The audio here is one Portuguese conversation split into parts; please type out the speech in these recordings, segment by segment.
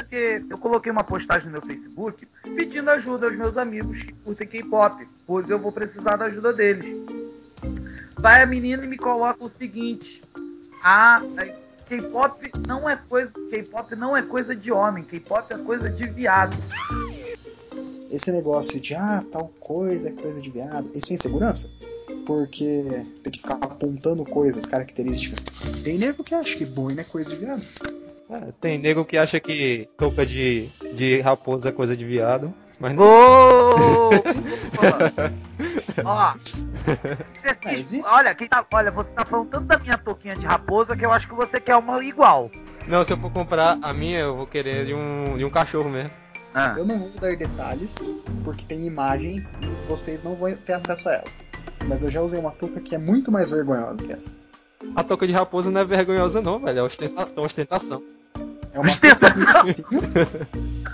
porque eu coloquei uma postagem no meu Facebook pedindo ajuda aos meus amigos que curtem K-pop, pois eu vou precisar da ajuda deles. Vai a menina e me coloca o seguinte: a K-pop não é coisa, K-pop não é coisa de homem, K-pop é coisa de viado. Esse negócio de ah, tal coisa é coisa de viado, isso é insegurança? Porque tem que ficar apontando coisas, características. Tem nego que acha que boina é coisa de viado. É, tem nego que acha que touca de, de raposa é coisa de viado, mas não. Ô! Ó, Ah, existe? olha, quem tá, olha, você tá falando tanto da minha touquinha de raposa que eu acho que você quer uma igual. Não, se eu for comprar a minha, eu vou querer de um, de um cachorro mesmo. Ah, Eu não vou dar detalhes, porque tem imagens e vocês não vão ter acesso a elas. Mas eu já usei uma touca que é muito mais vergonhosa que essa. A touca de raposa não é vergonhosa não, velho, é ostenta- é ostentação. É uma touca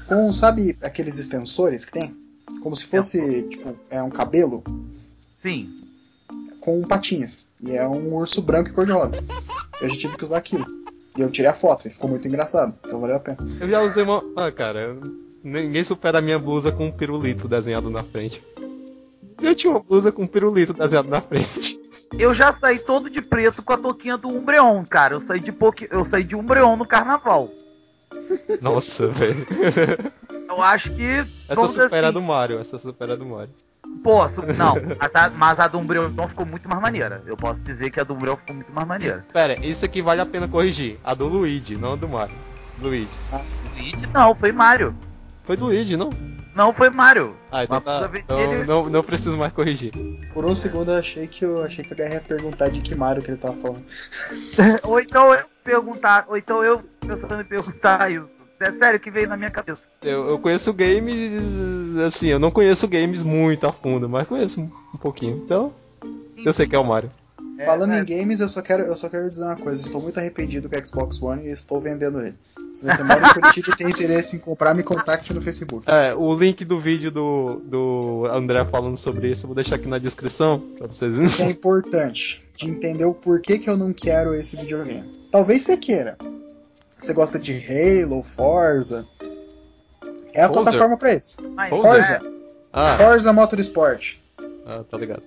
com, sabe, aqueles extensores que tem? Como se fosse, tipo, é um cabelo sim. com patinhas. E é um urso branco e cor-de-rosa. Eu já tive que usar aquilo. E eu tirei a foto e ficou muito engraçado. Então valeu a pena. Eu já usei uma... Ah, cara, eu- ninguém supera a minha blusa com um pirulito desenhado na frente. Eu tinha uma blusa com um pirulito desenhado na frente. Eu já saí todo de preto com a touquinha do Umbreon, cara. Eu saí de Poké... eu saí de Umbreon no carnaval. Nossa, velho. Eu acho que Essa supera assim, do Mario, essa supera a do Mario. Pô, su- não, mas a, mas a do Umbreon ficou muito mais maneira. Eu posso dizer que a do Umbreon ficou muito mais maneira. Pera, isso aqui vale a pena corrigir. A do Luigi, não a do Mario. Luigi. Ah. Luigi não, foi Mario. Foi do Luigi, não? Não foi Mario. Ah, então tá. Então não, não preciso mais corrigir. Por um segundo eu achei que eu achei que eu ia perguntar de que Mario que ele tava falando. ou então eu perguntar, ou então eu pensando em perguntar isso. É sério que veio na minha cabeça. Eu, eu conheço games, assim, eu não conheço games muito a fundo, mas conheço um, um pouquinho. Então, eu sei que é o Mario. Falando é. em games, eu só quero eu só quero dizer uma coisa. Estou muito arrependido com o Xbox One e estou vendendo ele. Se você mora em Curitiba e tem interesse em comprar, me contacte no Facebook. É, o link do vídeo do, do André falando sobre isso eu vou deixar aqui na descrição pra vocês. que é importante de entender o porquê que eu não quero esse videogame. Talvez você queira. Você gosta de Halo, Forza. É a Forza? plataforma pra isso. Mas, Forza. é, Ah, Forza Motorsport. ah, tá ligado.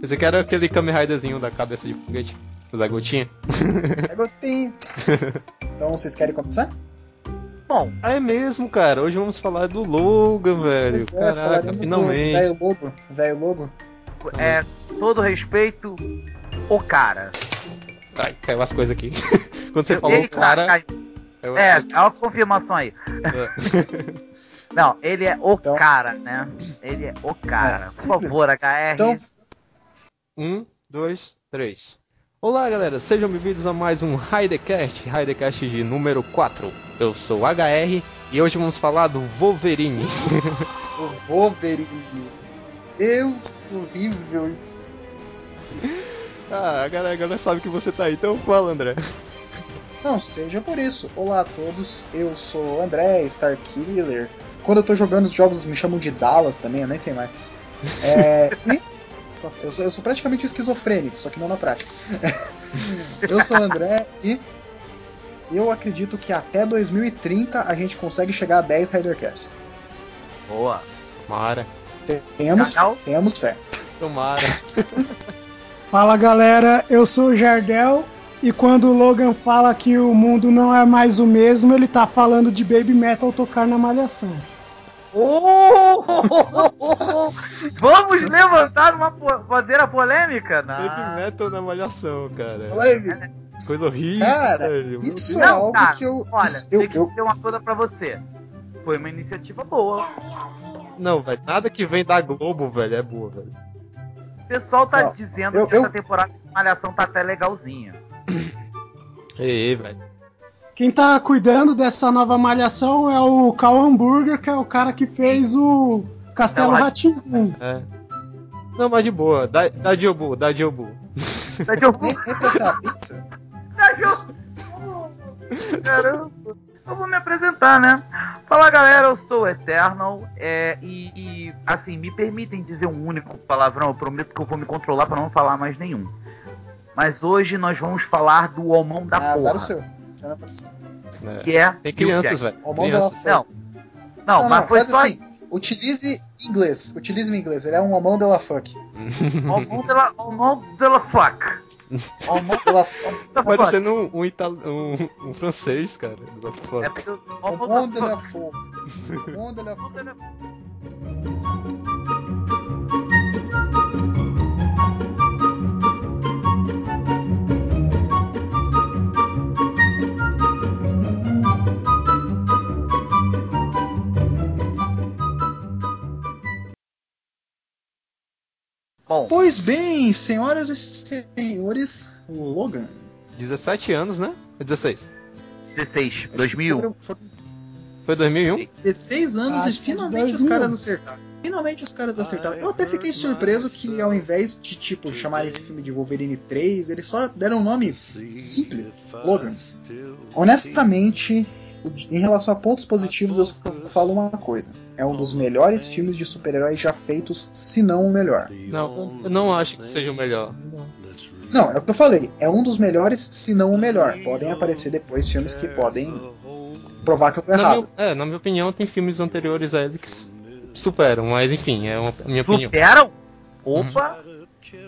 Pensei que era aquele Kamen Riderzinho da cabeça de foguete, o Zé Gotinha. É gotinho. Então vocês querem começar? bom, é mesmo, cara. Hoje vamos falar do Logan, velho. Pois é, Caraca, finalmente. velho logo. Velho logo. é, todo respeito, o cara. Ai, caiu as coisas aqui. Quando você Eu- falou Eita, cara. cai- eu- É, é uma confirmação aí. Não, ele é o Então- cara, né? Ele é o cara. É, Por favor, HR. Então, Um, dois, três. Olá, galera, sejam bem-vindos a mais um Raidecast, Raidecast de número 4. Eu sou o HR e hoje vamos falar do Wolverine. o Wolverine. Deus, horrível isso. ah, a galera, a galera sabe que você tá aí, então fala, André. Não seja por isso. Olá a todos, eu sou o André, Starkiller. Quando eu tô jogando os jogos me chamam de Dallas também, eu nem sei mais. É, eu, sou, eu sou praticamente esquizofrênico, só que não na prática. eu sou o André e eu acredito que até 2030 a gente consegue chegar a 10 Ridercasts. Boa. Tomara, Temos, temos fé. tomara. Fala galera, eu sou o Jardel e quando o Logan fala que o mundo não é mais o mesmo, ele tá falando de Baby Metal tocar na malhação. Oh! Vamos levantar uma po- bandeira polêmica? Não. Heavy metal na malhação, cara. Live. Coisa horrível. Cara, Isso Deus. é Não, algo cara, que eu. Olha, isso- eu, tem que eu, dizer uma coisa pra você. Foi uma iniciativa boa. Não, velho, nada que vem da Globo, velho, é boa, velho. O pessoal tá Não, dizendo eu- que essa eu- temporada de Malhação tá até legalzinha. Ei, velho. Quem tá cuidando dessa nova malhação é o Cal Hamburger, que é o cara que fez o Castelo Ratimbu. É. Não, mas de boa. Dá, dá Diobu, dá Diobu. Nem pra ser uma pizza? orgulho. Caramba. Eu vou me apresentar, né? Fala galera, eu sou o Eternal é, e, e, assim, me permitem dizer um único palavrão, eu prometo que eu vou me controlar pra não falar mais nenhum. Mas hoje nós vamos falar do homão da Ah, azar porra. o seu. Não né? Que é Tem crianças, velho. Crianças. fuck. Não, mas foi só assim. Utilize inglês. Utilize o inglês. Ele é um mão dela fuck. ao mão dela, ao mão dela fuck. Fuck. Parecendo um, um, itali- um, um francês, cara. Da É fuck. porque ao mão Mão dela dela fuck. fuck. Mão dela fuck. Bom, Pois bem, senhoras e senhores, Logan. 17 anos, né? 16. 16, 2001. Foram, foram Foi 2001? 16 anos Acho e finalmente os 2000. caras acertaram. Finalmente os caras acertaram. Eu até fiquei surpreso que ao invés de, tipo, chamarem esse filme de Wolverine 3, eles só deram um nome simples, Logan. Honestamente, em relação a pontos positivos, eu só falo uma coisa. É um dos melhores filmes de super-heróis já feitos, se não o melhor. Não, eu não acho que seja o melhor. Não, é o que eu falei. É um dos melhores, se não o melhor. Podem aparecer depois filmes que podem provar que eu tô Na errado. minha, é, na minha opinião, tem filmes anteriores a ele que superam, mas enfim, é uma, a minha opinião. Superam? Opa!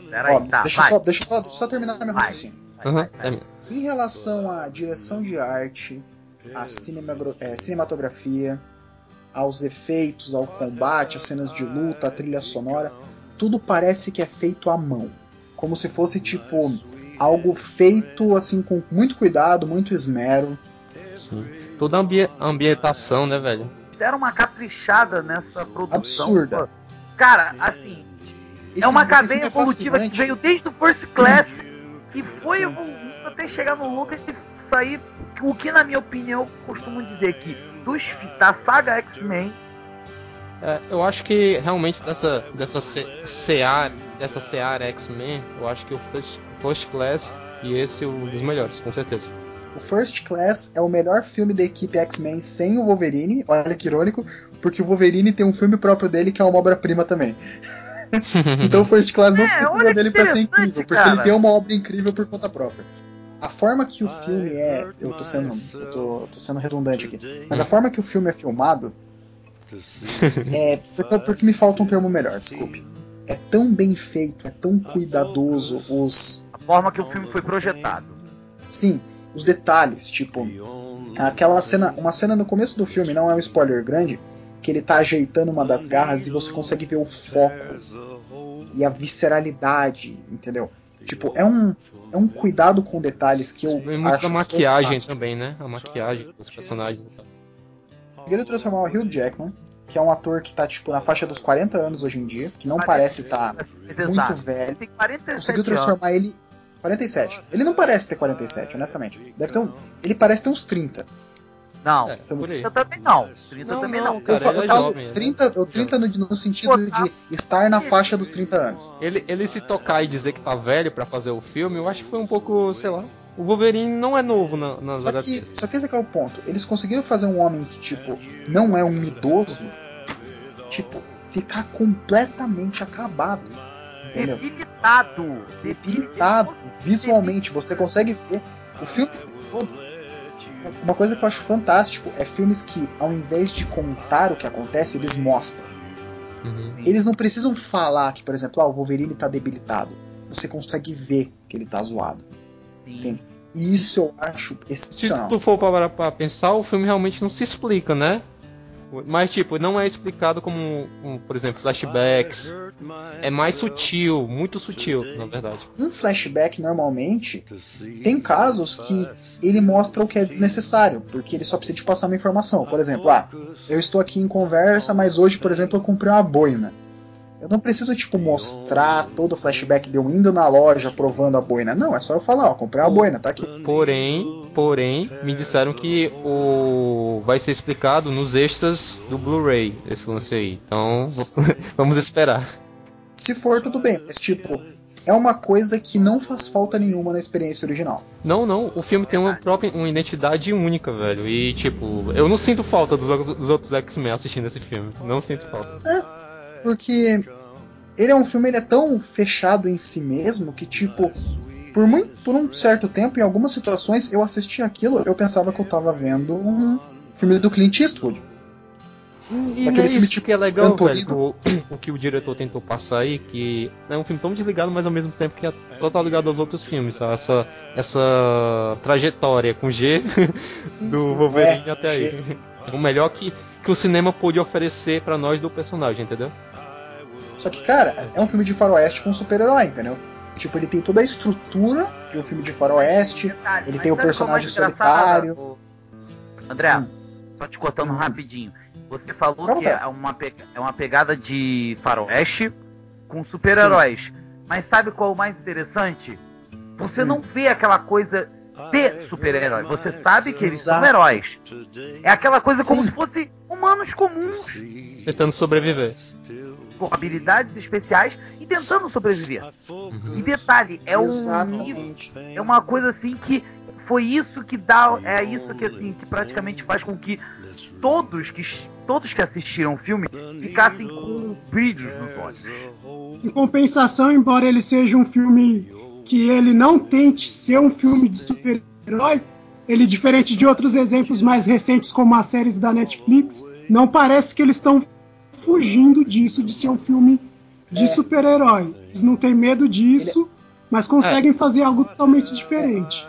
Peraí, Ó, tá, deixa, vai. só, deixa, só, deixa eu só terminar meu Vai. raciocínio. É minha. Em relação à direção de arte, à é, cinematografia, aos efeitos, ao combate, às cenas de luta, à trilha sonora, tudo parece que é feito à mão. Como se fosse tipo algo feito assim com muito cuidado, muito esmero. Sim. Toda a ambi- ambientação, né, velho? Deram uma caprichada nessa produção. Absurda. pô. Cara, assim, Esse- é uma cadeia filme é evolutiva que veio desde o First Class e foi evoluindo até chegar no Lucas e sair. O que, na minha opinião, eu costumo dizer que dos, da saga X-Men, É, eu acho que realmente dessa dessa se- seara, dessa seara X-Men, eu acho que o First, First Class e esse é um dos melhores, com certeza. O First Class é o melhor filme da equipe X-Men sem o Wolverine. Olha que irônico, porque o Wolverine tem um filme próprio dele que é uma obra-prima também. Então o First Class não É, precisa dele pra ser incrível, porque cara. ele tem uma obra incrível por conta própria. A forma que o filme é. Eu tô sendo. Eu tô, tô sendo redundante aqui. Mas a forma que o filme é filmado. É. Porque, porque me falta um termo melhor, desculpe. É tão bem feito, é tão cuidadoso os. a forma que o filme foi projetado. Sim, os detalhes, tipo. Aquela cena. Uma cena no começo do filme, não é um spoiler grande, que ele tá ajeitando uma das garras e você consegue ver o foco e a visceralidade, entendeu? Tipo, é um, é um cuidado com detalhes que eu muito acho da maquiagem fantástico. também, né? A maquiagem dos personagens. Conseguiram transformar o Hugh Jackman, que é um ator que tá, tipo, na faixa dos 40 anos hoje em dia, que não parece estar muito Exato. velho. Tem 47 Conseguiu anos. transformar ele... 47. Ele não parece ter 47, honestamente. Deve ter um... Ele parece ter uns 30. Não, É, São- por aí. 30 também não. 30 Não, também não, não. cara. Eu, fa- ele eu é falo jovem, né? 30, o 30 no, no sentido de estar na faixa dos 30 anos. Ele, ele se tocar e dizer que tá velho pra fazer o filme, eu acho que foi um pouco, sei lá. O Wolverine não é novo na, nas Só que, só que esse aqui é o ponto. Eles conseguiram fazer um homem que, tipo, não é um idoso, tipo, ficar completamente acabado. Entendeu? Debilitado. Debilitado. Visualmente, você consegue ver o filme todo. Uma coisa que eu acho fantástico é filmes que, ao invés de contar o que acontece, eles mostram. Uhum. Eles não precisam falar que, por exemplo, ah, o Wolverine tá debilitado. Você consegue ver que ele tá zoado. Sim. E isso eu acho Se excepcional. tu for parar pra pensar, o filme realmente não se explica, né? Mas, tipo, não é explicado como, um, por exemplo, flashbacks. É mais sutil, muito sutil, na verdade. Um flashback, normalmente, tem casos que ele mostra o que é desnecessário, porque ele só precisa te passar uma informação. Por exemplo, ah, eu estou aqui em conversa, mas hoje, por exemplo, eu comprei uma boina. Eu não preciso, tipo, mostrar todo o flashback de eu indo na loja provando a boina. Não, é só eu falar, ó, comprei uma boina, tá aqui. Porém, porém, me disseram que o vai ser explicado nos extras do Blu-ray esse lance aí. Então, vamos esperar. Se for, tudo bem, mas, tipo, é uma coisa que não faz falta nenhuma na experiência original. Não, não, o filme tem uma própria uma identidade única, velho. E tipo, eu não sinto falta dos, outros- dos outros X-Men assistindo esse filme. Não sinto falta. Porque ele é um filme, ele é tão fechado em si mesmo que, tipo, Por, muito, por um certo tempo, em algumas situações, eu assistia aquilo, eu pensava que eu tava vendo um filme do Clint Eastwood. E não é isso tipo, que é legal, velho, o, o, que o diretor tentou passar aí, que é um filme tão desligado, mas ao mesmo tempo que é total ligado aos outros filmes, sabe? essa essa trajetória com G do sim, Wolverine é, até G. aí. É o melhor que, que o cinema pôde oferecer para nós do personagem, entendeu? Só que, cara, é um filme de faroeste com super-herói, entendeu? Tipo, ele tem toda a estrutura de um filme de faroeste, Detalhe, ele tem o personagem solitário. André, hum. só te cortando hum. rapidinho. Você falou Não, que tá. é uma, é uma pegada de faroeste com super-heróis. Mas sabe qual é o mais interessante? Você hum. não vê aquela coisa de super-herói. Você sabe que eles Exato. são heróis. É aquela coisa Sim. como se fossem humanos comuns. Tentando sobreviver com habilidades especiais e tentando sobreviver. Uhum. E detalhe, é um é uma coisa assim que foi isso que dá, é isso que assim que praticamente faz com que todos que todos que assistiram o filme ficassem com brilhos nos olhos. Em compensação, embora ele seja um filme que ele não tente ser um filme de super-herói, ele diferente de outros exemplos mais recentes como as séries da Netflix, não parece que eles estão fugindo disso, de ser um filme de é. super-herói. Eles não têm medo disso, mas conseguem é. fazer algo totalmente diferente.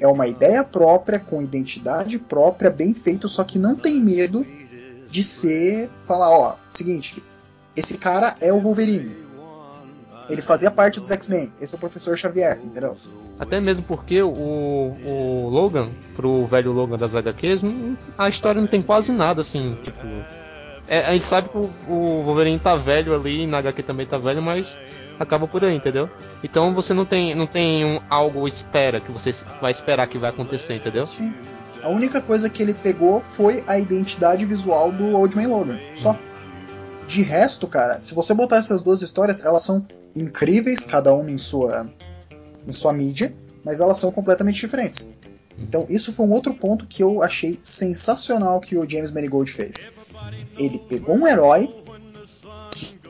É uma ideia própria, com identidade própria, bem feito, só que não tem medo de ser. Falar, ó, seguinte, esse cara é o Wolverine. Ele fazia parte dos X-Men. Esse é o professor Xavier, entendeu? Até mesmo porque o, o Logan, pro velho Logan das HQs, a história não tem quase nada assim, tipo é, a gente sabe que o, o, Wolverine tá velho ali, na HQ também tá velho, mas acaba por aí, entendeu? Então você não tem, não tem um, algo espera que você vai esperar que vai acontecer, entendeu? Sim. A única coisa que ele pegou foi a identidade visual do Old Man Logan. Só. De resto, cara, se você botar essas duas histórias, elas são incríveis, cada uma em sua, em sua mídia, mas elas são completamente diferentes. Então, isso foi um outro ponto que eu achei sensacional que o James Mangold fez ele pegou um herói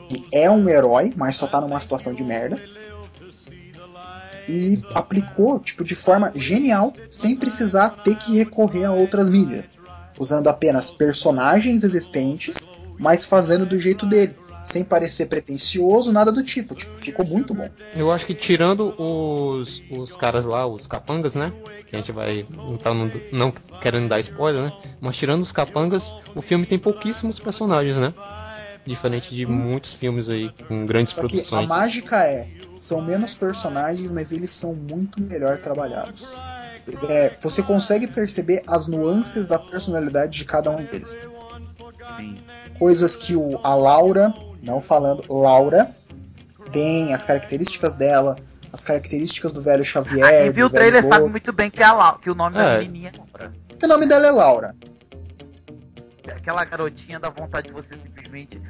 que é um herói, mas só tá numa situação de merda. E aplicou, tipo, de forma genial, sem precisar ter que recorrer a outras mídias. Usando apenas personagens existentes, mas fazendo do jeito dele. Sem parecer pretencioso, nada do tipo. Tipo, ficou muito bom. Eu acho que tirando os, os caras lá, os capangas, né? que a gente vai não, não querendo dar spoiler, né? Mas tirando os capangas, o filme tem pouquíssimos personagens, né? Diferente de Sim. muitos filmes aí com grandes Só produções. a mágica é, são menos personagens, mas eles são muito melhor trabalhados. É, você consegue perceber as nuances da personalidade de cada um deles. Sim. Coisas que o, a Laura, não falando Laura, tem as características dela, as características do velho Xavier. Ah, quem viu o trailer sabe muito bem que, é a que o nome é. da menininha é Laura. Que o nome dela é Laura. Aquela garotinha dá vontade de você simplesmente.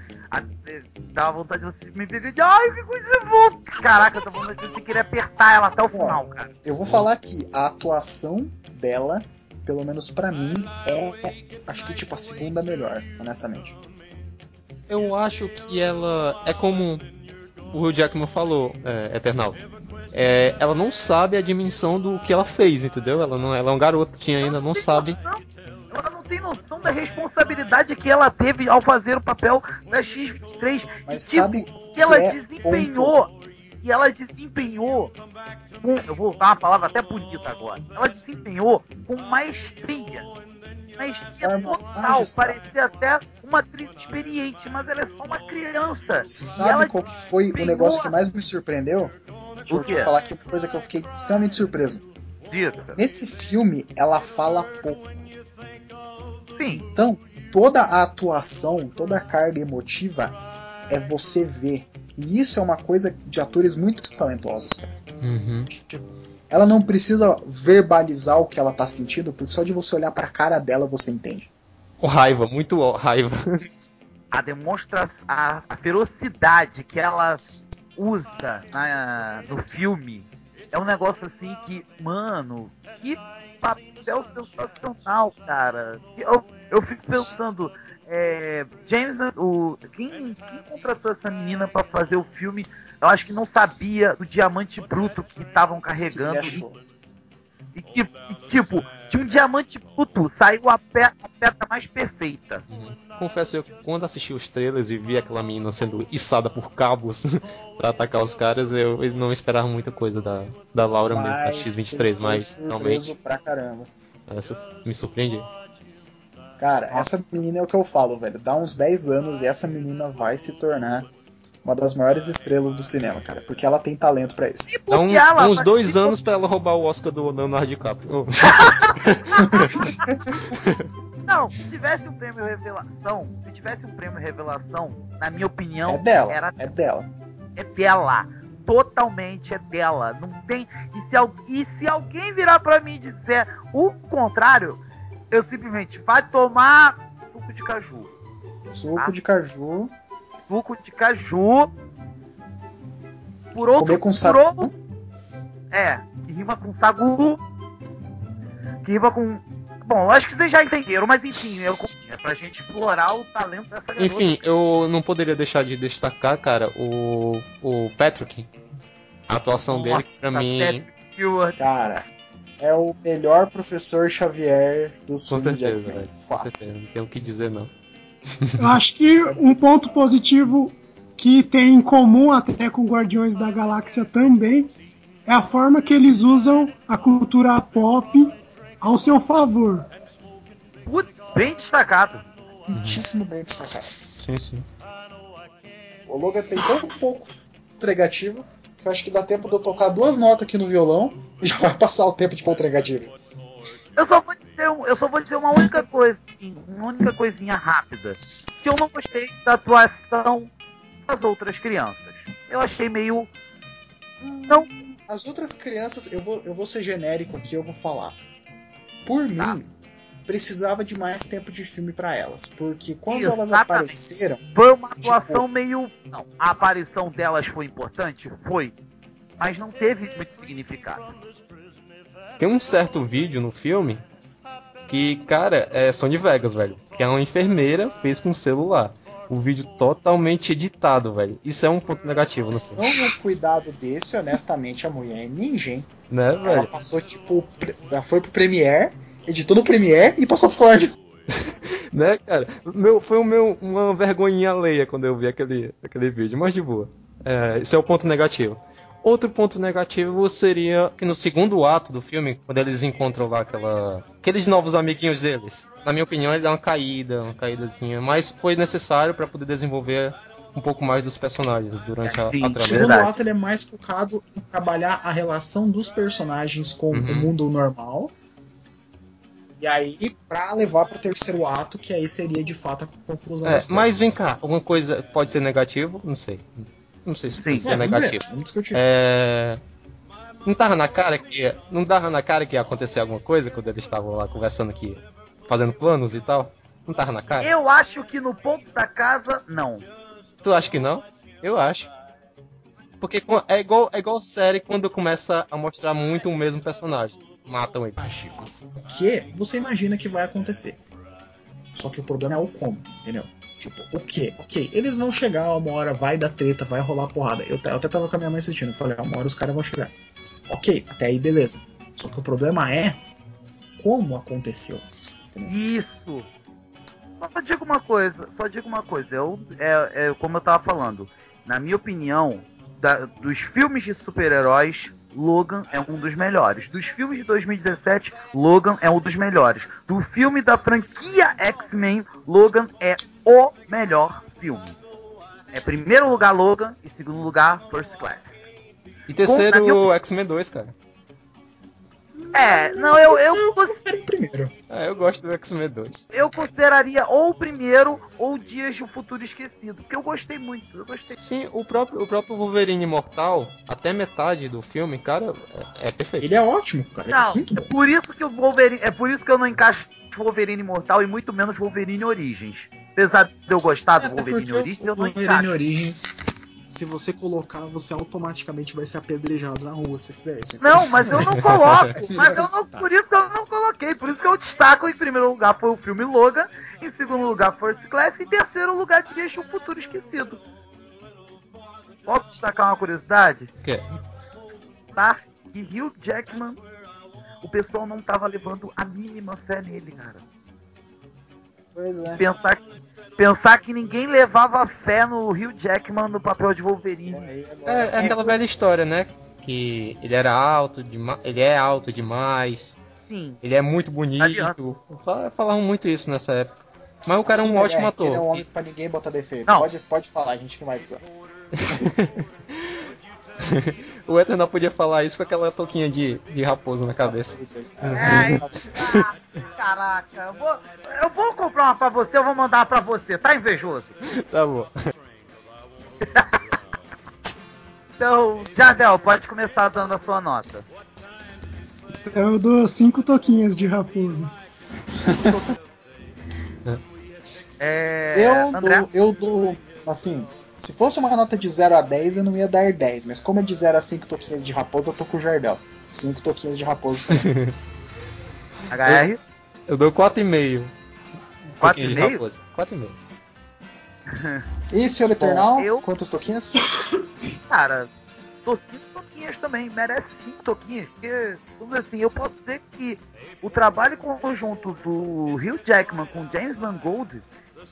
Dá vontade de você simplesmente. Ai, que coisa boa! Caraca, dá vontade de você querer apertar ela até o final, cara. Eu vou falar que a atuação dela, pelo menos para mim, é. Acho que tipo a segunda melhor, honestamente. Eu acho que ela é como o Hugh Jackman falou, é, Eternal é, ela não sabe a dimensão do que ela fez, entendeu? Ela não, ela é um garotinho ainda, não, sabe. Ela não tem noção da responsabilidade que ela teve ao fazer o papel da X-23. Mas e, tipo, sabe que ela é desempenhou. Ponto. E ela desempenhou com. Eu vou usar uma palavra até bonita agora. Ela desempenhou com maestria maestria total. Parecia até uma atriz experiente, mas ela é só uma criança. Sabe qual que foi o negócio que mais me surpreendeu? Deixa eu te falar aqui uma coisa que eu fiquei extremamente surpreso. Diga. Nesse filme, ela fala pouco. Sim. Então, toda a atuação, toda a carga emotiva é você ver. E isso é uma coisa de atores muito talentosos. Uhum. Ela não precisa verbalizar o que ela tá sentindo, porque só de você olhar pra cara dela você entende. O raiva, muito raiva. A demonstra a, a ferocidade que ela usa na, no filme é um negócio assim que, mano, que papel sensacional, cara. Eu, eu fico pensando, é, James, o, quem, quem contratou essa menina para fazer o filme, eu acho que não sabia do diamante bruto que estavam carregando. E, e, que, e, tipo, de um diamante bruto saiu a, pe a pedra mais perfeita. Uhum. Confesso eu que quando assisti os trailers e vi aquela menina sendo içada por cabos para atacar os caras, eu, não esperava muita coisa da, da Laura mesmo, da X23, mas realmente. pra caramba. me surpreendi. Cara, essa menina é o que eu falo, velho. Dá uns 10 anos e essa menina vai se tornar uma das maiores estrelas do cinema, cara. Porque ela tem talento para isso. Dá um, ela, uns dois anos para ela roubar o Oscar do Leonardo DiCaprio. Não, se tivesse um prêmio revelação, se tivesse um prêmio revelação, na minha opinião, é dela. Era... É dela. É dela. Totalmente é dela. Não tem. E se, e se alguém virar para mim e disser o contrário, eu simplesmente vai tomar suco de caju. Suco tá? de caju. Suco de caju. Por outro, Comer com sagu. É, que rima com sagu. Que rima com. Bom, acho que vocês já entenderam, mas enfim, eu... é pra gente explorar o talento dessa garota. Enfim, eu não poderia deixar de destacar, cara, o, o Patrick. A atuação Nossa, dele, que pra mim. Cara, é o melhor professor Xavier dos Com filmes certeza, de X-Men. Com certeza, não tenho o que dizer não. Eu acho que um ponto positivo que tem em comum até com Guardiões da Galáxia também é a forma que eles usam a cultura pop ao seu favor. Bem destacado. Muitíssimo bem destacado. Sim, sim. O Logan tem tão pouco negativo que eu acho que dá tempo de eu tocar duas notas aqui no violão e já vai passar o tempo de ponto negativo. Eu só vou dizer, eu só vou dizer uma única coisa, uma única coisinha rápida. Que eu não gostei da atuação das outras crianças. Eu achei meio. Não. As outras crianças, eu vou, eu vou ser genérico aqui, eu vou falar. Por tá. mim, precisava de mais tempo de filme para elas. Porque quando Exatamente. elas apareceram. Foi uma atuação tipo... meio. Não, a aparição delas foi importante? Foi. Mas não teve muito significado. Tem um certo vídeo no filme que, cara, é Sony Vegas, velho. Que é uma enfermeira fez com celular. O vídeo totalmente editado, velho. Isso é um ponto negativo no filme. Só um cuidado desse, honestamente, a mulher é ninja, hein? Né, velho? Ela passou, tipo, ela foi pro Premiere editou no Premiere e passou pro Sword. né, cara? Meu, foi o meu, uma vergonhinha alheia quando eu vi aquele, aquele vídeo, mas de boa. É, esse é o ponto negativo. Outro ponto negativo seria que no segundo ato do filme, quando eles encontram lá aquela, aqueles novos amiguinhos deles, na minha opinião, ele dá uma caída, uma caídazinha, mas foi necessário para poder desenvolver um pouco mais dos personagens durante a, Sim, a trama. O segundo ato ele é mais focado em trabalhar a relação dos personagens com uhum. o mundo normal e aí, pra levar pro terceiro ato, que aí seria de fato a conclusão. É, mas vem cá, alguma coisa pode ser negativo? Não sei. Não sei se Sim, pode ser é, negativo. É... Não tava na cara que. Não dava na cara que ia acontecer alguma coisa quando eles estavam lá conversando aqui, fazendo planos e tal? Não tava na cara? Eu acho que no ponto da casa, não. Tu acha que não? Eu acho. Porque é igual, é igual série quando começa a mostrar muito o mesmo personagem matam ele. Que você imagina que vai acontecer. Só que o problema é o como, entendeu? Tipo, o que? Ok, eles vão chegar, uma hora vai dar treta, vai rolar porrada. Eu, eu até tava com a minha mãe assistindo, eu falei, ah, uma hora os caras vão chegar. Ok, até aí beleza. Só que o problema é como aconteceu. Entendeu? Isso! Só digo uma coisa, só digo uma coisa, eu, é, é como eu tava falando, na minha opinião, da, dos filmes de super-heróis, Logan é um dos melhores. Dos filmes de 2017, Logan é um dos melhores. Do filme da franquia X-Men, Logan é o melhor filme. É primeiro lugar Logan e segundo lugar First Class. E terceiro minha... X-Men 2, cara. É, não, eu. Eu, eu prefiro primeiro. É, eu gosto do X-Men 2. Eu consideraria ou o primeiro ou Dias de um Futuro Esquecido, porque eu gostei muito. Eu gostei. Sim, o próprio, o próprio Wolverine Imortal, até metade do filme, cara, é, é perfeito. Ele é ótimo, cara. É não, é, muito é por isso que o Wolverine. É por isso que eu não encaixo Wolverine Imortal e muito menos Wolverine Origins. Apesar de eu gostar do Wolverine Origins, eu não Wolverine Origins se você colocar, você automaticamente vai ser apedrejado na rua se fizer isso. Não, mas eu não coloco. Mas eu não, por isso que eu não coloquei. Por isso que eu destaco em primeiro lugar foi o filme Logan, em segundo lugar First Class e em terceiro lugar Dias de um Futuro Esquecido. Posso destacar uma curiosidade? O quê? Tá? Que Hugh Jackman, o pessoal não tava levando a mínima fé nele, cara. Pois é. Pensar que, pensar que ninguém levava fé no Hugh Jackman no papel de Wolverine. Aí agora- É, é aquela velha história, né? Que ele era alto, dema- ele é alto demais, Sim. ele é muito bonito. Fala- Falavam muito isso nessa época. Mas o cara é um Sim, ótimo ele ator. Ele é um E- homem pra ninguém botar defeito. Não. Pode, pode falar, a gente vai te zoar. o não podia falar isso com aquela touquinha de, de raposa na cabeça. Ah, caraca, eu vou, eu vou comprar uma pra você, eu vou mandar uma pra você, tá invejoso? Tá bom. Então, Jardel, pode começar dando a sua nota. Eu dou cinco toquinhas de raposa. É, Eu André, dou, eu dou, assim, se fosse uma nota de 0 a 10, eu não ia dar 10, mas como é de 0 a 5 toquinhas de raposa, eu tô com o Jardel. 5 toquinhas de raposa também. HR, Eu dou 4,5. Quatro Toquinha de e meio? raposa. 4,5. E senhor Eternal, eu- quantas toquinhas? cara, dou cinco toquinhas também, merece cinco toquinhas, porque, vamos dizer assim, eu posso dizer que o trabalho conjunto do Hugh Jackman com James Mangold,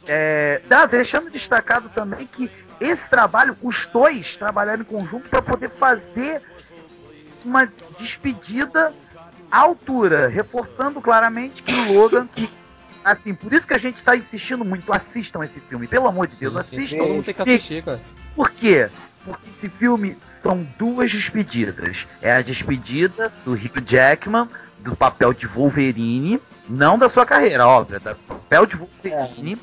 é, tá deixando destacado também que esse trabalho, os dois trabalharam em conjunto para poder fazer uma despedida à altura, reforçando claramente que o Logan, que assim, por isso que a gente está insistindo muito, assistam esse filme, pelo amor de Deus, Sim, sim. assistam. Todo mundo tem que assistir, cara. Por quê? Porque esse filme são duas despedidas. É a despedida do Hugh Jackman do papel de Wolverine, não da sua carreira, óbvio, é do papel de Wolverine,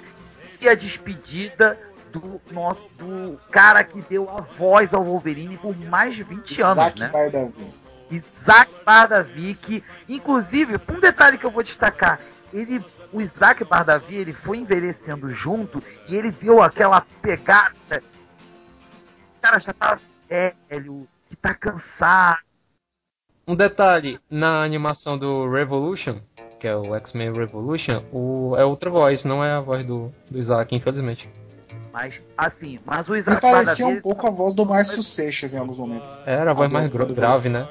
e a despedida do nosso do cara que deu a voz ao Wolverine por mais de 20 anos, Isaac né? Bardavi. Isaac Bardavi, que, inclusive, um detalhe que eu vou destacar, ele, o Isaac Bardavi, ele foi envelhecendo junto e ele deu aquela pegada. O cara já tá velho, que tá cansado. Um detalhe, na animação do Revolution, que é o X-Men Revolution, o, é outra voz, não é a voz do, do Isaac, infelizmente. Mas, assim, mas o Me parecia um pouco a voz do Márcio Seixas em alguns momentos. Era a voz mais grave, né?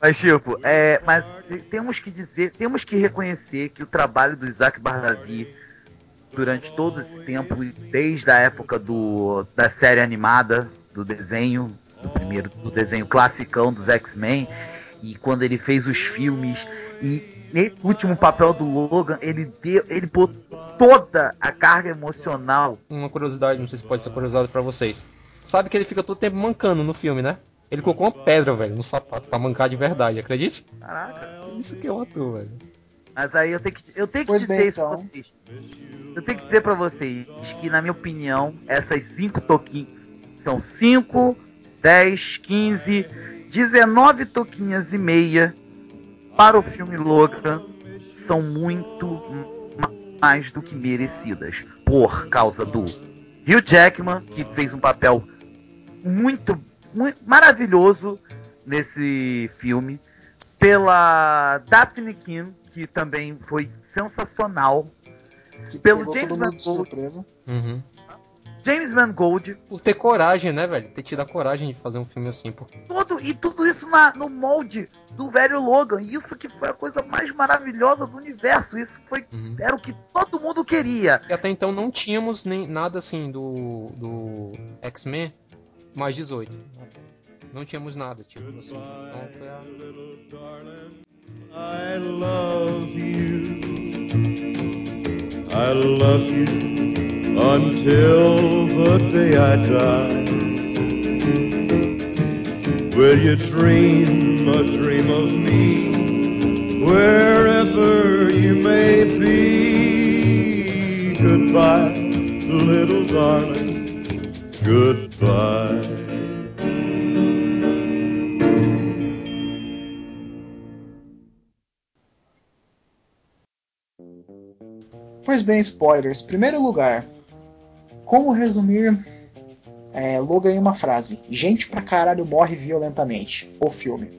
Mas, tipo, é, mas temos que dizer, temos que reconhecer que o trabalho do Isaac Bardavi durante todo esse tempo, desde a época do, da série animada, do desenho, do primeiro, do desenho classicão dos X-Men, e quando ele fez os filmes, e nesse último papel do Logan, ele deu, ele botou toda a carga emocional. Uma curiosidade, não sei se pode ser curiosidade pra vocês. Sabe que ele fica todo tempo mancando no filme, né? Ele colocou uma pedra, velho, no sapato pra mancar de verdade, acredite? Caraca. Isso que é um ator, velho. Mas aí eu tenho que, eu tenho que Pois dizer bem, isso então. pra vocês. Eu tenho que dizer pra vocês que, na minha opinião, essas cinco toquinhas são 5, 10, 15, 19 toquinhas e meia para o filme Logan são muito ma- mais do que merecidas. Por causa do Hugh Jackman, que fez um papel muito, muito maravilhoso nesse filme. Pela Daphne Keane, que também foi sensacional. Que Pelo James surpresa. Uhum. James Mangold, Por ter coragem, né, velho? Ter tido a coragem de fazer um filme assim, pô. todo, e tudo isso na- no molde do velho Logan. E Isso que foi a coisa mais maravilhosa do universo. Isso foi Uhum. era o que todo mundo queria. E até então não tínhamos nem nada assim do, do X-Men mais 18. Não tínhamos nada, tipo assim. Então foi a... I love you. I love you until the day I die. Will you dream a dream of me wherever you may be? Goodbye, little darling. Goodbye. Pois bem, spoilers. Primeiro lugar, como resumir É, Logan em uma frase. Gente pra caralho morre violentamente. O filme.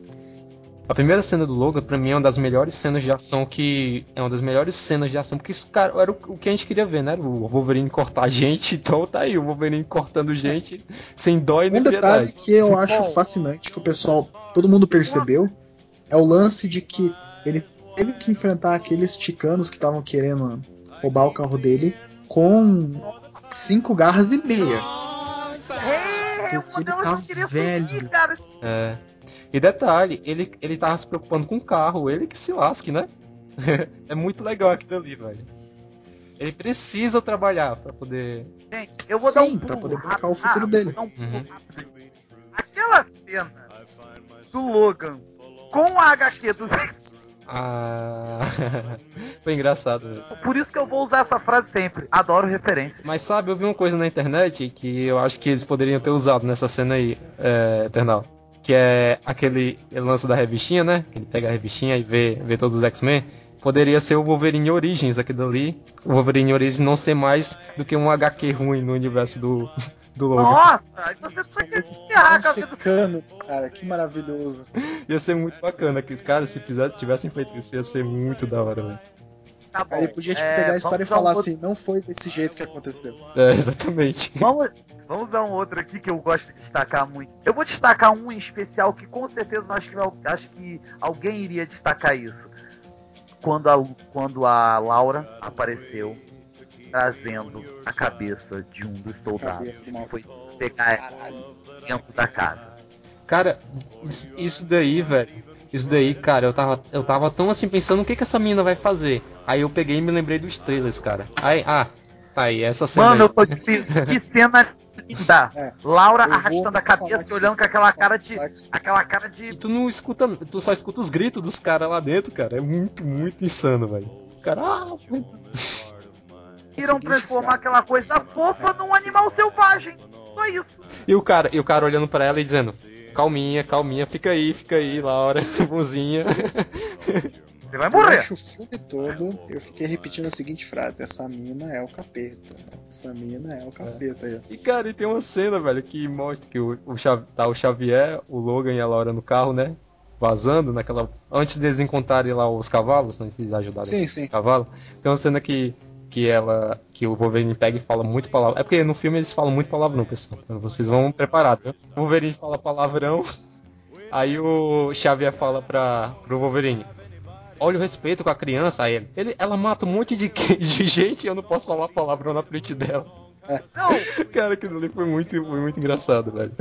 A primeira cena do Logan, pra mim, é uma das melhores cenas de ação que. É uma das melhores cenas de ação, porque isso, cara, era o, que a gente queria ver, né? O Wolverine cortar gente, então tá aí, o Wolverine cortando gente sem dó e nem Um detalhe piedade. que eu acho fascinante, que o pessoal, todo mundo percebeu, é o lance de que ele teve que enfrentar aqueles ticanos que estavam querendo roubar o carro dele com cinco garras e meia. É, Porque ele tá velho. fugir. É. E detalhe, ele, ele tava se preocupando com o carro, ele que se lasque, né? é muito legal aquilo ali, velho. Ele precisa trabalhar pra poder. Gente, eu vou dar Sim, um pra pulo poder bancar rápido. o futuro Ah, dele. dar um Uhum. rápido. Aquela cena do Logan com a HQ dos Ah. Foi engraçado mesmo. Por isso que eu vou usar essa frase sempre. Adoro referência. Mas sabe, eu vi uma coisa na internet que eu acho que eles poderiam ter usado nessa cena aí, é, Eternal. Que é aquele lance da revistinha, né? Que ele pega a revistinha e vê, vê todos os X-Men. Poderia ser o Wolverine Origins aquilo ali. O Wolverine Origins não ser mais do que um HQ ruim no universo do, do Logan. Nossa, aí você secando, cara, que maravilhoso. Ia ser muito bacana. Que, cara, se fizesse, tivessem feito isso, ia ser muito da hora, velho. Tá bom. Aí ele podia tipo, É, pegar a história e dar um falar outro- assim, não foi desse jeito que aconteceu. É, exatamente. Vamos, vamos dar um outro aqui que eu gosto de destacar muito. Eu vou destacar um em especial que com certeza eu acho que, acho que alguém iria destacar isso. Quando a, quando a Laura apareceu trazendo a cabeça de um dos soldados que foi pegar Caralho. dentro da casa. Cara, isso- daí, velho. Isso daí, cara, eu tava, eu tava tão assim pensando o que que essa menina vai fazer. Aí eu peguei e me lembrei dos trailers, cara. Aí, ah, tá aí, essa cena Mano, aí. eu tô difícil. Que cena linda. É, Laura arrastando a cabeça e olhando com aquela cara de. Aquela cara E de. tu não escuta, tu só escuta os gritos dos caras lá dentro, cara. É muito, muito insano, velho. Cara, ah, Irão seguinte transformar frase. aquela coisa fofa num animal selvagem. Só isso. e o cara, e o cara olhando pra ela e dizendo: "Calminha, calminha, fica aí, fica aí, Laura, bonzinha". Você vai morrer. Durante o filme todo, eu fiquei repetindo a seguinte frase: Essa mina é o capeta. Essa mina é o capeta. aí, ó. E cara, e tem uma cena, velho, que mostra que o, o tá o Xavier, o Logan e a Laura no carro, né? Vazando naquela. Antes deles encontrarem lá os cavalos, né? Se eles ajudaram Sim, o sim. cavalo. Tem uma cena que. Que ela. Que o Wolverine pega e fala muito palavrão. É porque no filme eles falam muito palavrão, pessoal. Então vocês vão preparados. né? O Wolverine fala palavrão. Aí o Xavier fala pra, pro Wolverine. Olha o respeito com a criança, aí ele, ele- ela mata um monte de, de gente e eu não posso falar palavrão na frente dela. Não, Cara, aquilo ali foi muito, foi muito engraçado, velho.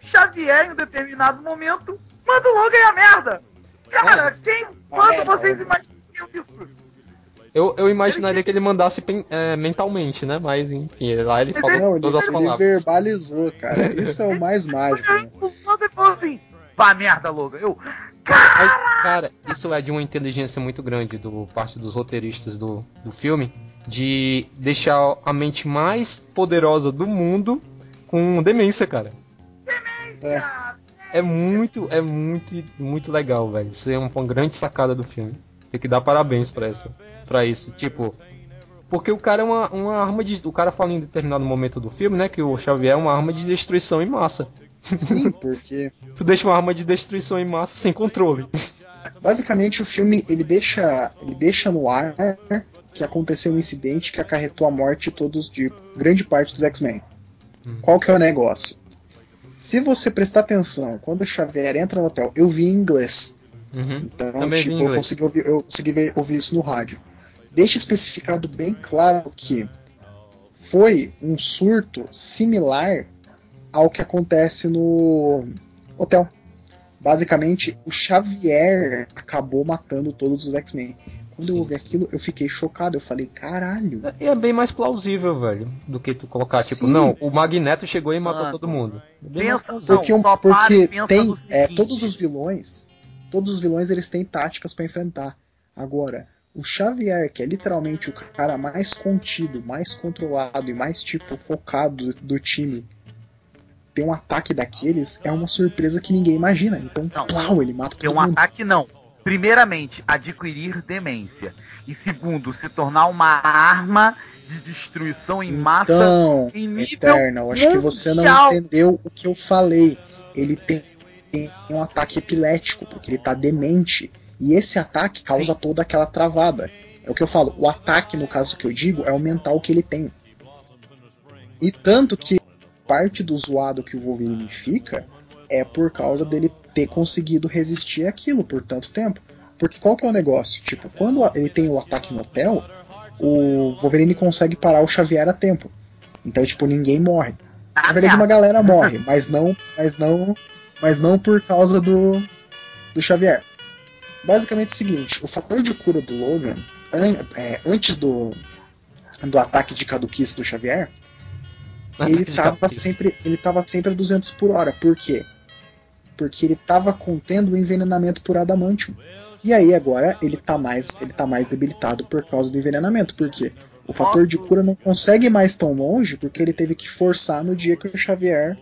Xavier, em um determinado momento, manda o Logan a merda. Cara, quem. Quando merda, vocês imaginam isso? Eu, eu imaginaria que ele mandasse é, mentalmente, né? Mas enfim, lá ele falou Não, ele, todas as ele palavras. verbalizou, cara. Isso é o mais mágico, né? Logan falou assim: vá merda, Logan. Eu. Mas, cara, isso é de uma inteligência muito grande do parte dos roteiristas do, do filme de deixar a mente mais poderosa do mundo com demência, cara. É. É muito, é muito, muito legal, velho. Isso é uma, uma grande sacada do filme. Tem que dar parabéns pra essa, para isso. Tipo, porque o cara é uma, uma arma de, o cara fala em determinado momento do filme, né, que o Xavier é uma arma de destruição em massa. Sim, porque Tu deixa uma arma de destruição em massa sem controle. basicamente o filme ele deixa, ele deixa no ar que aconteceu um incidente que acarretou a morte de todos, de grande parte dos X-Men. Hum. Qual que é o negócio? Se você prestar atenção, quando o Xavier entra no hotel, eu vi em inglês. Uhum. Então, Também tipo, eu consegui, ouvir, eu consegui ver- ouvir isso no rádio. Deixa especificado bem claro que foi um surto similar ao que acontece no hotel. Basicamente, o Xavier acabou matando todos os X-Men. Quando eu Sim, ouvi sim. aquilo, eu fiquei chocado. Eu falei, caralho. E é bem mais plausível, velho, do que tu colocar, tipo, Sim. não, o Magneto chegou e matou Mano, todo mundo. É Pensa, plausível. não, Porque, porque tem é, todos os vilões, todos os vilões eles têm táticas pra enfrentar. Agora, o Xavier, que é literalmente o cara mais contido, mais controlado e mais tipo focado do, time, ter um ataque daqueles é uma surpresa que ninguém imagina. Então, Não. plau, ele mata Tem todo um mundo. ataque, não. primeiramente, adquirir demência. E segundo, se tornar uma arma de destruição em massa Então, em nível Eternal, acho que você não mundial. entendeu o que eu falei. Ele tem, tem um ataque epilético, porque ele tá demente. E esse ataque causa toda aquela travada. É o que eu falo, o ataque, no caso que eu digo, é o mental que ele tem. E tanto que parte do zoado que o Wolverine fica é por causa dele ter conseguido resistir àquilo por tanto tempo. Porque qual que é o negócio? Tipo, quando ele tem o ataque no hotel, o Wolverine consegue parar o Xavier a tempo. Então, tipo, ninguém morre. Na verdade, uma galera morre, mas não, mas não, mas não por causa do, do Xavier. Basicamente é o seguinte: o fator de cura do Logan, an- é, antes do, do ataque de caduquice do Xavier, ele tava sempre, ele tava sempre a 200 por hora. Por quê? Porque ele tava contendo o envenenamento por adamantium. E aí agora ele tá mais, ele tá mais debilitado por causa do envenenamento. Por quê? O fator de cura não consegue mais tão longe porque ele teve que forçar no dia que o Xavier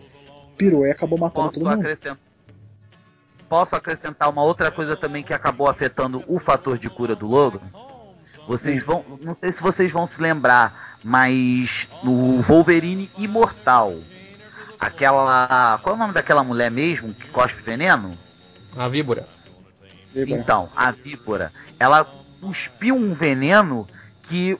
pirou e acabou matando Posso todo mundo. acrescentar, posso acrescentar uma outra coisa também que acabou afetando o fator de cura do Logan? Vocês Hum. vão. Não sei se vocês vão se lembrar, mas no Wolverine Imortal. Aquela. Qual é o nome daquela mulher mesmo que cospe veneno? A víbora. Víbora. Então, a víbora, ela cuspiu um veneno que,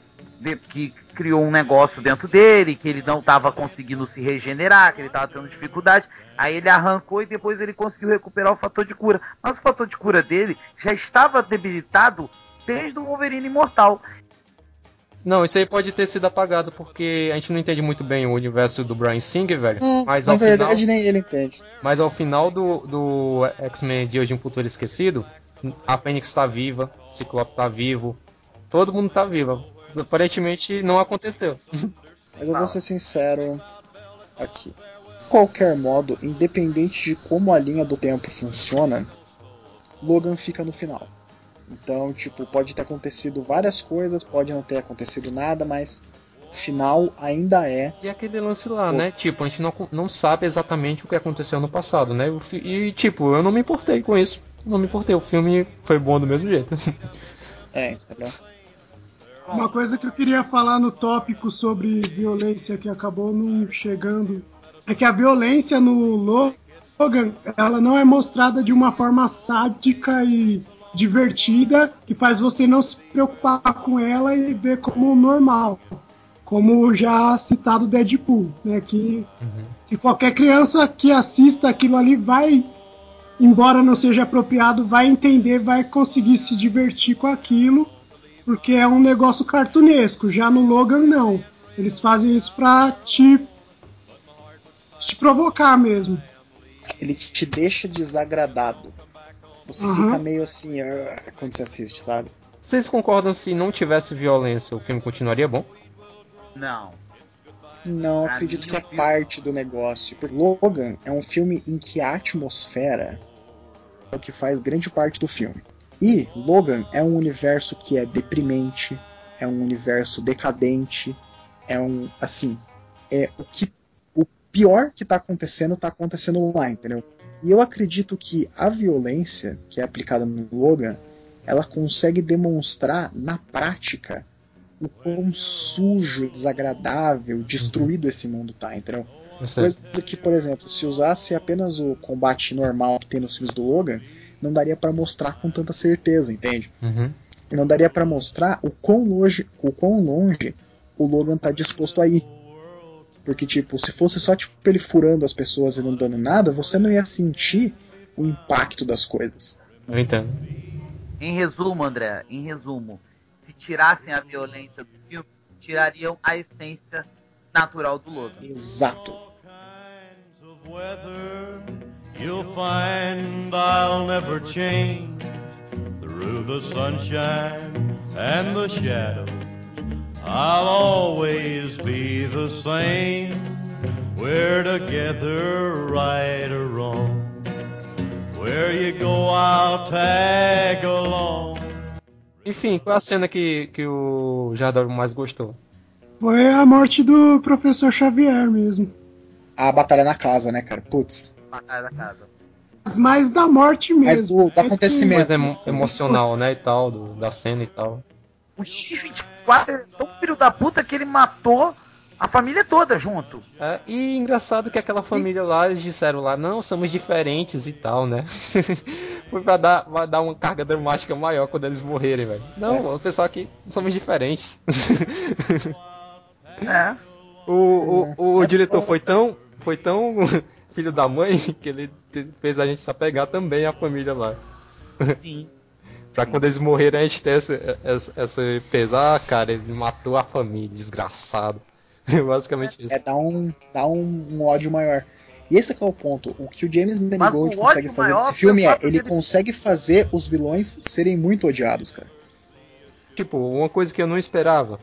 que criou um negócio dentro dele, que ele não estava conseguindo se regenerar, que ele estava tendo dificuldade. Aí ele arrancou e depois ele conseguiu recuperar o fator de cura. Mas o fator de cura dele já estava debilitado desde o Wolverine Imortal. Não, isso aí pode ter sido apagado porque a gente não entende muito bem o universo do Brian Singer, velho. Não, mas na ao verdade final, nem ele entende. mas ao final do, do X-Men Dias de um Futuro Esquecido, a Fênix tá viva, o Ciclope tá vivo, todo mundo tá vivo. Aparentemente não aconteceu. Mas eu vou ser sincero aqui. De qualquer modo, independente de como a linha do tempo funciona, Logan fica no final. Então, tipo, pode ter acontecido várias coisas, pode não ter acontecido nada, mas o final ainda é. E aquele lance lá, Pô. né? Tipo, a gente não, não sabe exatamente o que aconteceu no passado, né? O E, tipo, eu não me importei com isso. Não me importei, o filme foi bom do mesmo jeito. É, entendeu? Uma coisa que eu queria falar no tópico sobre violência que acabou não chegando é que a violência no Logan ela não é mostrada de uma forma sádica e divertida que faz você não se preocupar com ela e ver como normal, como já citado Deadpool, né? Que, que qualquer criança que assista aquilo ali vai, embora não seja apropriado, vai entender, vai conseguir se divertir com aquilo porque é um negócio cartunesco. Já no Logan, não. Eles fazem isso pra te, te provocar mesmo. Ele te deixa desagradado. Você Uhum. fica meio assim "Ah", quando você assiste, sabe? Vocês concordam se não tivesse violência, o filme continuaria bom? Não. Não, Pra acredito que é filme- parte do negócio. Porque Logan é um filme em que a atmosfera é o que faz grande parte do filme. E Logan é um universo que é deprimente, é um universo decadente, é um assim, é o que o pior que tá acontecendo tá acontecendo lá, entendeu? E eu acredito que a violência que é aplicada no Logan, ela consegue demonstrar na prática o quão sujo, desagradável, destruído esse mundo tá, entendeu? Coisa que, por exemplo, se usasse apenas o combate normal que tem nos filmes do Logan, não daria pra mostrar com tanta certeza, entende? Uhum. Não daria pra mostrar o quão longe, o quão longe o Logan tá disposto a ir. Porque, tipo, se fosse só tipo, ele furando as pessoas e não dando nada, você não ia sentir o impacto das coisas. Eu entendo. Em resumo, André, em resumo, se tirassem a violência do filme, tirariam a essência natural do Logan. Exato. kinds of weather, you'll find I'll never change. Through the sunshine and the shadow, I'll always be the same. We're together, right or wrong. Where you go, I'll tag along. Enfim, qual é a cena que, que o Jardel mais gostou? Foi a morte do professor Xavier mesmo. A batalha na casa, né, cara? Putz. Batalha da casa. mais da morte Mas mesmo. do, do É que- acontecimento. Emo- emocional, né, e tal, do- da cena e tal. O X-24 é tão filho da puta que ele matou a família toda junto. É, e engraçado que aquela Sim. família lá, eles disseram lá, não, somos diferentes e tal, né? Foi pra dar, pra dar uma carga dramática maior quando eles morrerem, velho. Não, o pessoal aqui somos diferentes. É. o o, o É diretor foda. foi tão, foi tão filho da mãe que ele fez a gente se apegar também à família lá. Sim. Pra quando eles morrerem a gente ter essa, essa, essa pesar, ah, cara, ele matou a família, desgraçado. Basicamente isso. É dar um, dar um, um ódio maior. E esse é que é o ponto. O que o James Mangold o consegue fazer nesse filme é ele consegue fazer os vilões serem muito odiados, cara. Tipo, uma coisa que eu não esperava.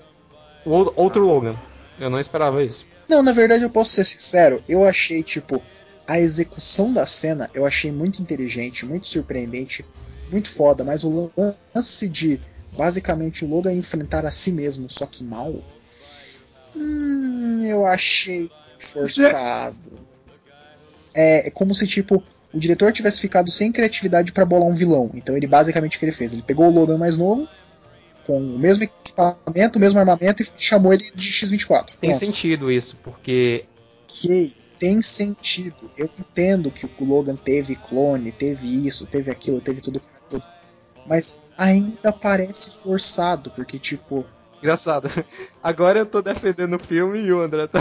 O ou- outro Logan. Eu não esperava isso. Não, na verdade eu posso ser sincero, eu achei, tipo, a execução da cena eu achei muito inteligente, muito surpreendente, muito foda, mas o lance de basicamente o Logan enfrentar a si mesmo, só que mal. Hum, eu achei forçado. É, é como se, tipo, o diretor tivesse ficado sem criatividade pra bolar um vilão. Então ele basicamente o que ele fez? Ele pegou o Logan mais novo, com o mesmo equipamento, o mesmo armamento e chamou ele de X-24. Tem Pronto. sentido isso, porque Ok, tem sentido. Eu entendo que o Logan teve clone, teve isso, teve aquilo, teve tudo. tudo. Mas ainda parece forçado, porque, tipo. Engraçado. Agora eu tô defendendo o filme e o André tá.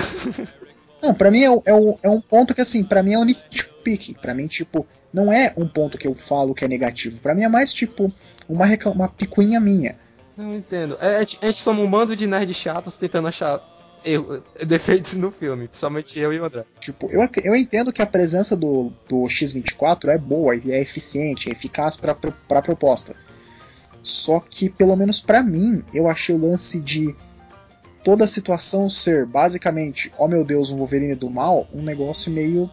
Não, pra mim é, é, é um ponto que, assim, pra mim é um nitpick. Pra mim, tipo, não é um ponto que eu falo que é negativo. Pra mim é mais, tipo, uma, uma picuinha minha. Não entendo. É, a, gente, a gente soma um bando de nerds chatos tentando achar erro- defeitos no filme. Principalmente eu e o André. Tipo, eu, eu entendo que a presença do, do X24 é boa, e é eficiente, é eficaz pra, pra proposta. Só que, pelo menos pra mim, eu achei o lance de toda a situação ser basicamente, oh meu Deus, um Wolverine do mal, um negócio meio,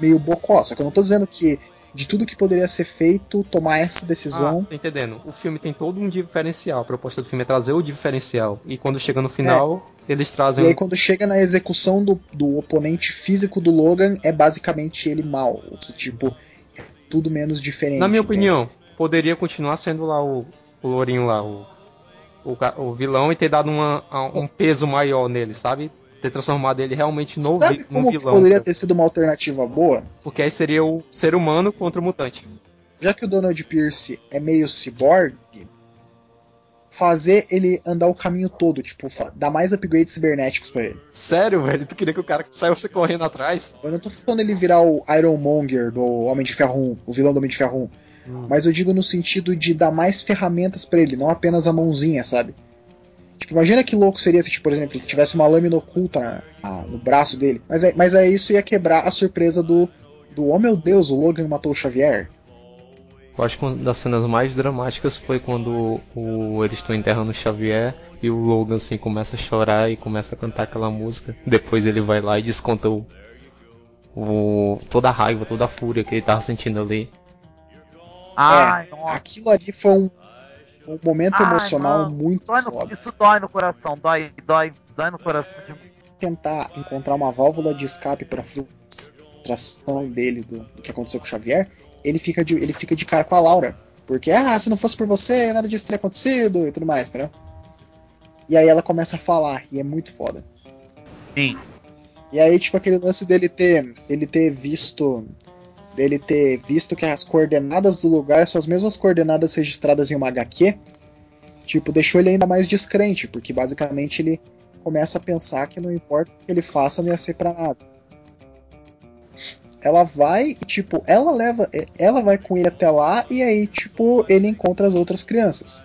meio bocó. Só que eu não tô dizendo que de tudo que poderia ser feito, tomar essa decisão. Ah, tô entendendo. O filme tem todo um diferencial. A proposta do filme é trazer o diferencial. E quando chega no final, eles trazem. E aí, quando chega na execução do, do oponente físico do Logan, é basicamente ele mal. O que, tipo, é tudo menos diferente. Na minha opinião, poderia continuar sendo lá o, o Lourinho lá, o, o, o vilão, e ter dado uma, um peso maior nele, sabe? Ter transformado ele realmente no, Sabe vi- como vilão. poderia ter sido uma alternativa boa? Porque aí seria o ser humano contra o mutante. Já que o Donald Pierce é meio cyborg, fazer ele andar o caminho todo, tipo, dar mais upgrades cibernéticos pra ele. Sério, velho? Tu queria que o cara saísse correndo atrás? Eu não tô falando ele virar o Ironmonger do Homem de Ferro 1, o vilão do Homem de Ferro 1, Hum. mas eu digo no sentido de dar mais ferramentas pra ele, não apenas a mãozinha, sabe? Tipo, imagina que louco seria se, tipo, por exemplo, ele tivesse uma lâmina oculta na- na- no braço dele. Mas, é, mas aí isso ia quebrar a surpresa do, do oh meu Deus, o Logan matou o Xavier. Eu acho que uma das cenas mais dramáticas foi quando o, eles estão enterrando o Xavier e o Logan assim começa a chorar e começa a cantar aquela música. Depois ele vai lá e desconta o, o- toda a raiva, toda a fúria que ele tava sentindo ali. Ai, nossa. Aquilo ali foi um, foi um momento Ai, emocional não. muito Dói no- foda. isso dói no coração, dói, dói, dói no coração. de- Tentar encontrar uma válvula de escape pra frustração dele do, do que aconteceu com o Xavier, ele fica, de, ele fica de cara com a Laura. Porque, ah, se não fosse por você, nada disso teria acontecido e tudo mais, entendeu? E aí ela começa a falar, e é muito foda. Sim. E aí, tipo, aquele lance dele ter. Ele ter visto. Dele ter visto que as coordenadas do lugar são as mesmas coordenadas registradas em uma HQ. Tipo, deixou ele ainda mais descrente, porque basicamente ele começa a pensar que não importa o que ele faça, não ia ser pra nada. Ela vai e, tipo, ela leva. Ela vai com ele até lá e aí, tipo, ele encontra as outras crianças.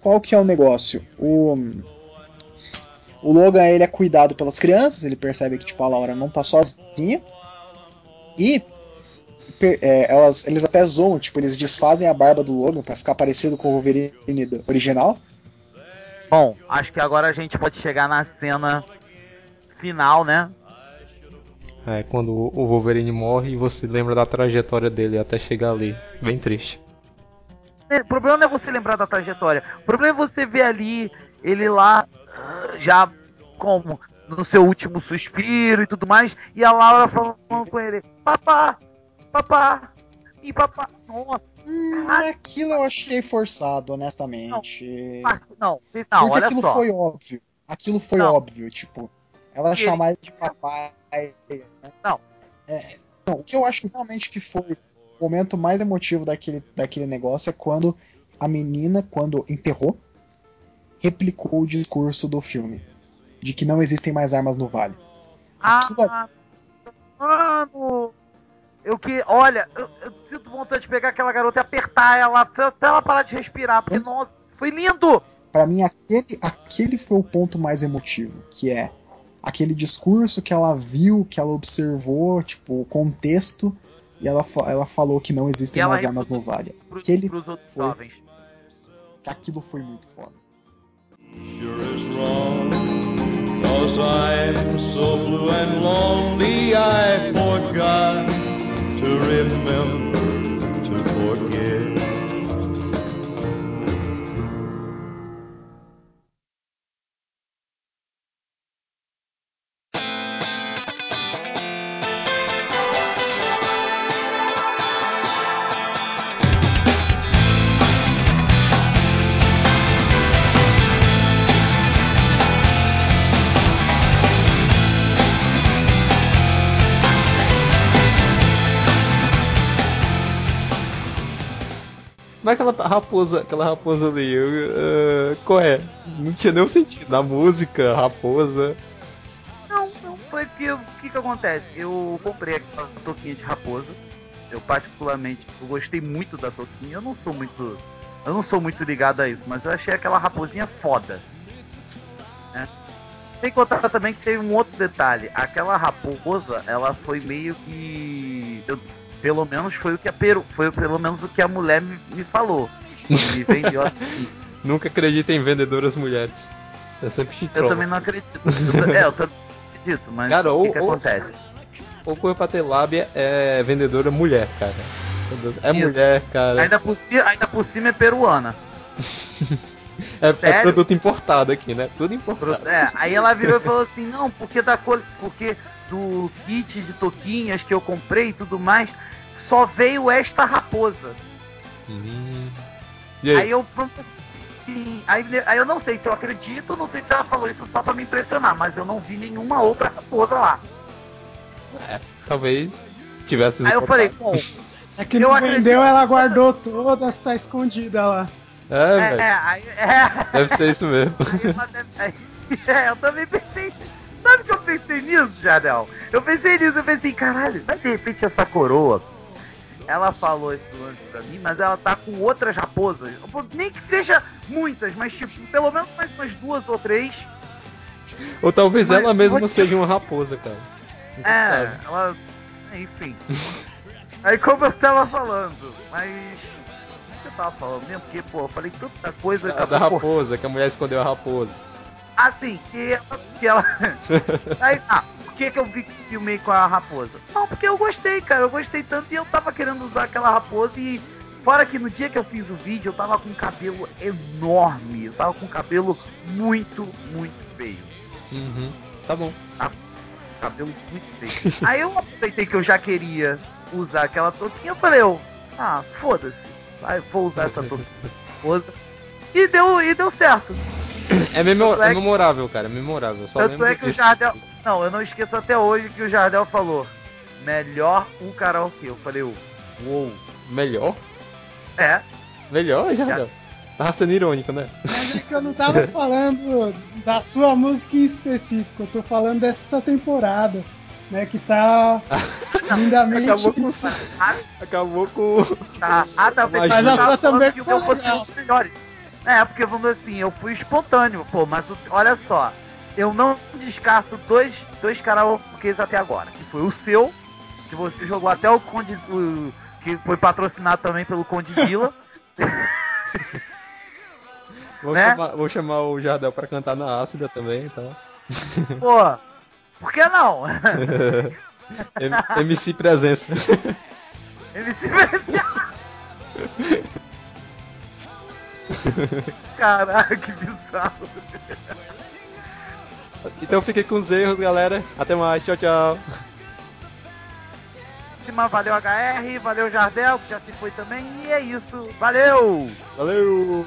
Qual que é o negócio? O. O Logan ele é cuidado pelas crianças, ele percebe que tipo, a Laura não tá sozinha. E é, elas, eles até zoam, tipo, eles desfazem a barba do Logan pra ficar parecido com o Wolverine do- original. Bom, acho que agora a gente pode chegar na cena final, né? É quando o Wolverine morre e você lembra da trajetória dele até chegar ali. Bem triste. O problema não é você lembrar da trajetória. O problema é você ver ali ele lá já como no seu último suspiro e tudo mais, e a Laura falando com ele: "Papá, papá, e papá. Nossa, Hum, aquilo eu achei forçado, honestamente. ah, não, vocês- não, Porque olha aquilo só. foi óbvio. Aquilo foi Não. óbvio, tipo. Ela E chamar ele de papai. né? Não. É, não, o que eu acho realmente que foi o momento mais emotivo daquele, daquele negócio é quando a menina, quando enterrou, replicou o discurso do filme. De que não existem mais armas no vale. Aquilo Ah, mano, eu que, olha, eu, eu sinto vontade de pegar aquela garota e apertar ela até ela parar de respirar, porque, nossa, foi lindo! Pra mim, aquele, aquele foi o ponto mais emotivo, que é aquele discurso que ela viu, que ela observou, tipo, o contexto, e ela, ela falou que não existem mais armas no vale. Pros, Aquele pros outros foi- jovens. Aquilo foi muito foda. sure is wrong. Cause I'm so blue and lonely, I forgot to remember to forget. Raposa, aquela raposa ali, eu, ah, qual é? Não tinha nenhum sentido. Na música, raposa. Não, não, foi que o que que acontece? Eu comprei aquela toquinha de raposa. Eu particularmente, eu gostei muito da toquinha. Eu não sou muito, eu não sou muito ligado a isso, mas eu achei aquela raposinha foda. Né? Sem contar também que teve um outro detalhe. Aquela raposa, ela foi meio que, eu- pelo menos foi o que a peru, foi pelo menos o que a mulher me, me falou. Vendeu assim. Nunca acredita em vendedoras mulheres. Eu sempre Eu também não acredito. Eu, é, eu também não acredito, mas Cara, o ou- que, ou- acontece? Ou coisa pra ter lábia é vendedora mulher, cara. É Isso. mulher, cara. Ainda por, ci- ainda por cima é peruana. É, é produto importado aqui, né? Tudo importado. É, aí ela virou e falou assim, não, porque da col- porque do kit de toquinhas que eu comprei e tudo mais, só veio esta raposa. Hum. E aí? Aí eu aí, aí eu não sei se eu acredito, não sei se ela falou isso só pra me impressionar, mas eu não vi nenhuma outra raposa lá. É, talvez tivesse Aí eu falei, bom, É que não acredito. vendeu, ela guardou todas, tá escondida lá. É, é, velho. é, aí, é, Deve ser isso mesmo. Aí é, eu também pensei. Sabe que eu pensei nisso, Jadel? Eu pensei nisso, eu pensei, caralho, mas de repente essa coroa. Ela falou esse lance pra mim, mas ela tá com outras raposas. Nem que seja muitas, mas tipo, pelo menos mais umas duas ou três. Ou talvez Mas ela mesma seja uma raposa, cara. Nunca É, sabe. ela. Enfim. Aí como eu tava falando, mas. O que eu tava falando mesmo? Porque, pô, eu falei tanta coisa. Da, da raposa, que a mulher escondeu a raposa. Ah, sim, que ela. Que ela... Aí, ah, por que, que eu vi filmei com a raposa? Não, porque eu gostei, cara. Eu gostei tanto e eu tava querendo usar aquela raposa e. Fora que no dia que eu fiz o vídeo, eu tava com um cabelo enorme. Eu tava com um cabelo muito, muito feio. Uhum. Tá bom. Cabelo muito feio. Aí eu aproveitei que eu já queria usar aquela touquinha. Eu falei, eu, ah, foda-se. Vai, vou usar essa touquinha. E deu, e deu certo. É, memo- é é memorável, cara. É memorável. Só Tanto é que o disso. Jardel. Não, eu não esqueço até hoje que o Jardel falou. Melhor um karaokê. Eu falei, uou. Melhor? É, Melhor, Jardel? Tava sendo irônico, né? Mas é que eu não tava falando da sua música em específico, eu tô falando dessa temporada, né? Que tá lindamente. Acabou com. ah, Acabou com. tá. Ah, tá. Mas a tava sua também que o foi meu fosse legal. um dos melhores. É, porque vamos dizer assim, eu fui espontâneo, pô, mas o- olha só. Eu não descarto dois, dois karaokês até agora. Que foi o seu, que você jogou até o Conde. o- que foi patrocinado também pelo Conde Vila. Vou, Né? chamar, vou chamar o Jardel pra cantar na ácida também, tá? Pô, por que não? MC Presença. MC Presencial. Caraca, que bizarro. então fiquem com os erros, galera. Até mais. Tchau, tchau. Valeu, HR. Valeu, Jardel, que já se foi também. E é isso. Valeu! Valeu!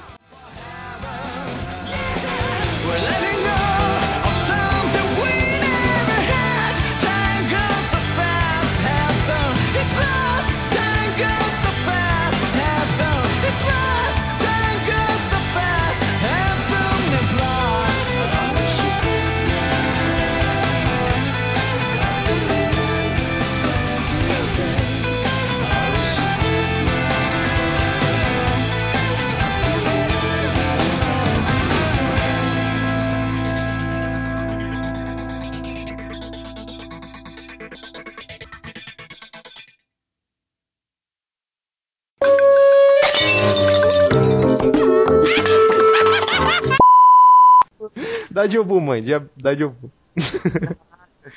Dá Diobu, mãe. Dá Diobu.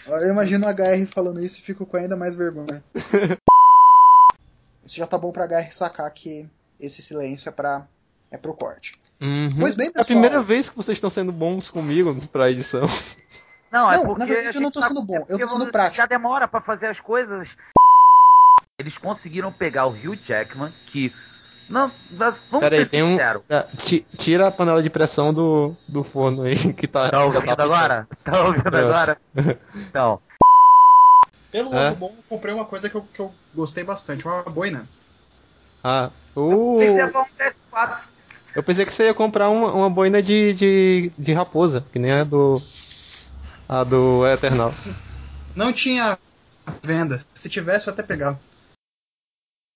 Eu imagino o HR falando isso e fico com ainda mais vergonha. Isso já tá bom pra HR sacar que esse silêncio é pra. é pro corte. Uhum. Pois bem, É a pessoal. primeira vez que vocês estão sendo bons comigo pra edição. Não, é Não, porque. na verdade, a eu não tô tá- sendo bom, é eu tô sendo prático. Já demora pra fazer as coisas. Eles conseguiram pegar o Hugh Jackman, que. Não, vamos Pera aí, ser tem um. Ah, ti- Tira a panela de pressão do, do forno aí que tá. Tá já ouvindo tá agora? Tá ouvindo Pronto. agora? Então. Pelo É? lado bom, eu comprei uma coisa que eu, que eu gostei bastante, uma boina. Ah, o... Tem que levar um PS4. Eu pensei que você ia comprar uma, uma boina de, de, de raposa, que nem a do. A do Eternal. Não tinha venda. Se tivesse, eu até pegava.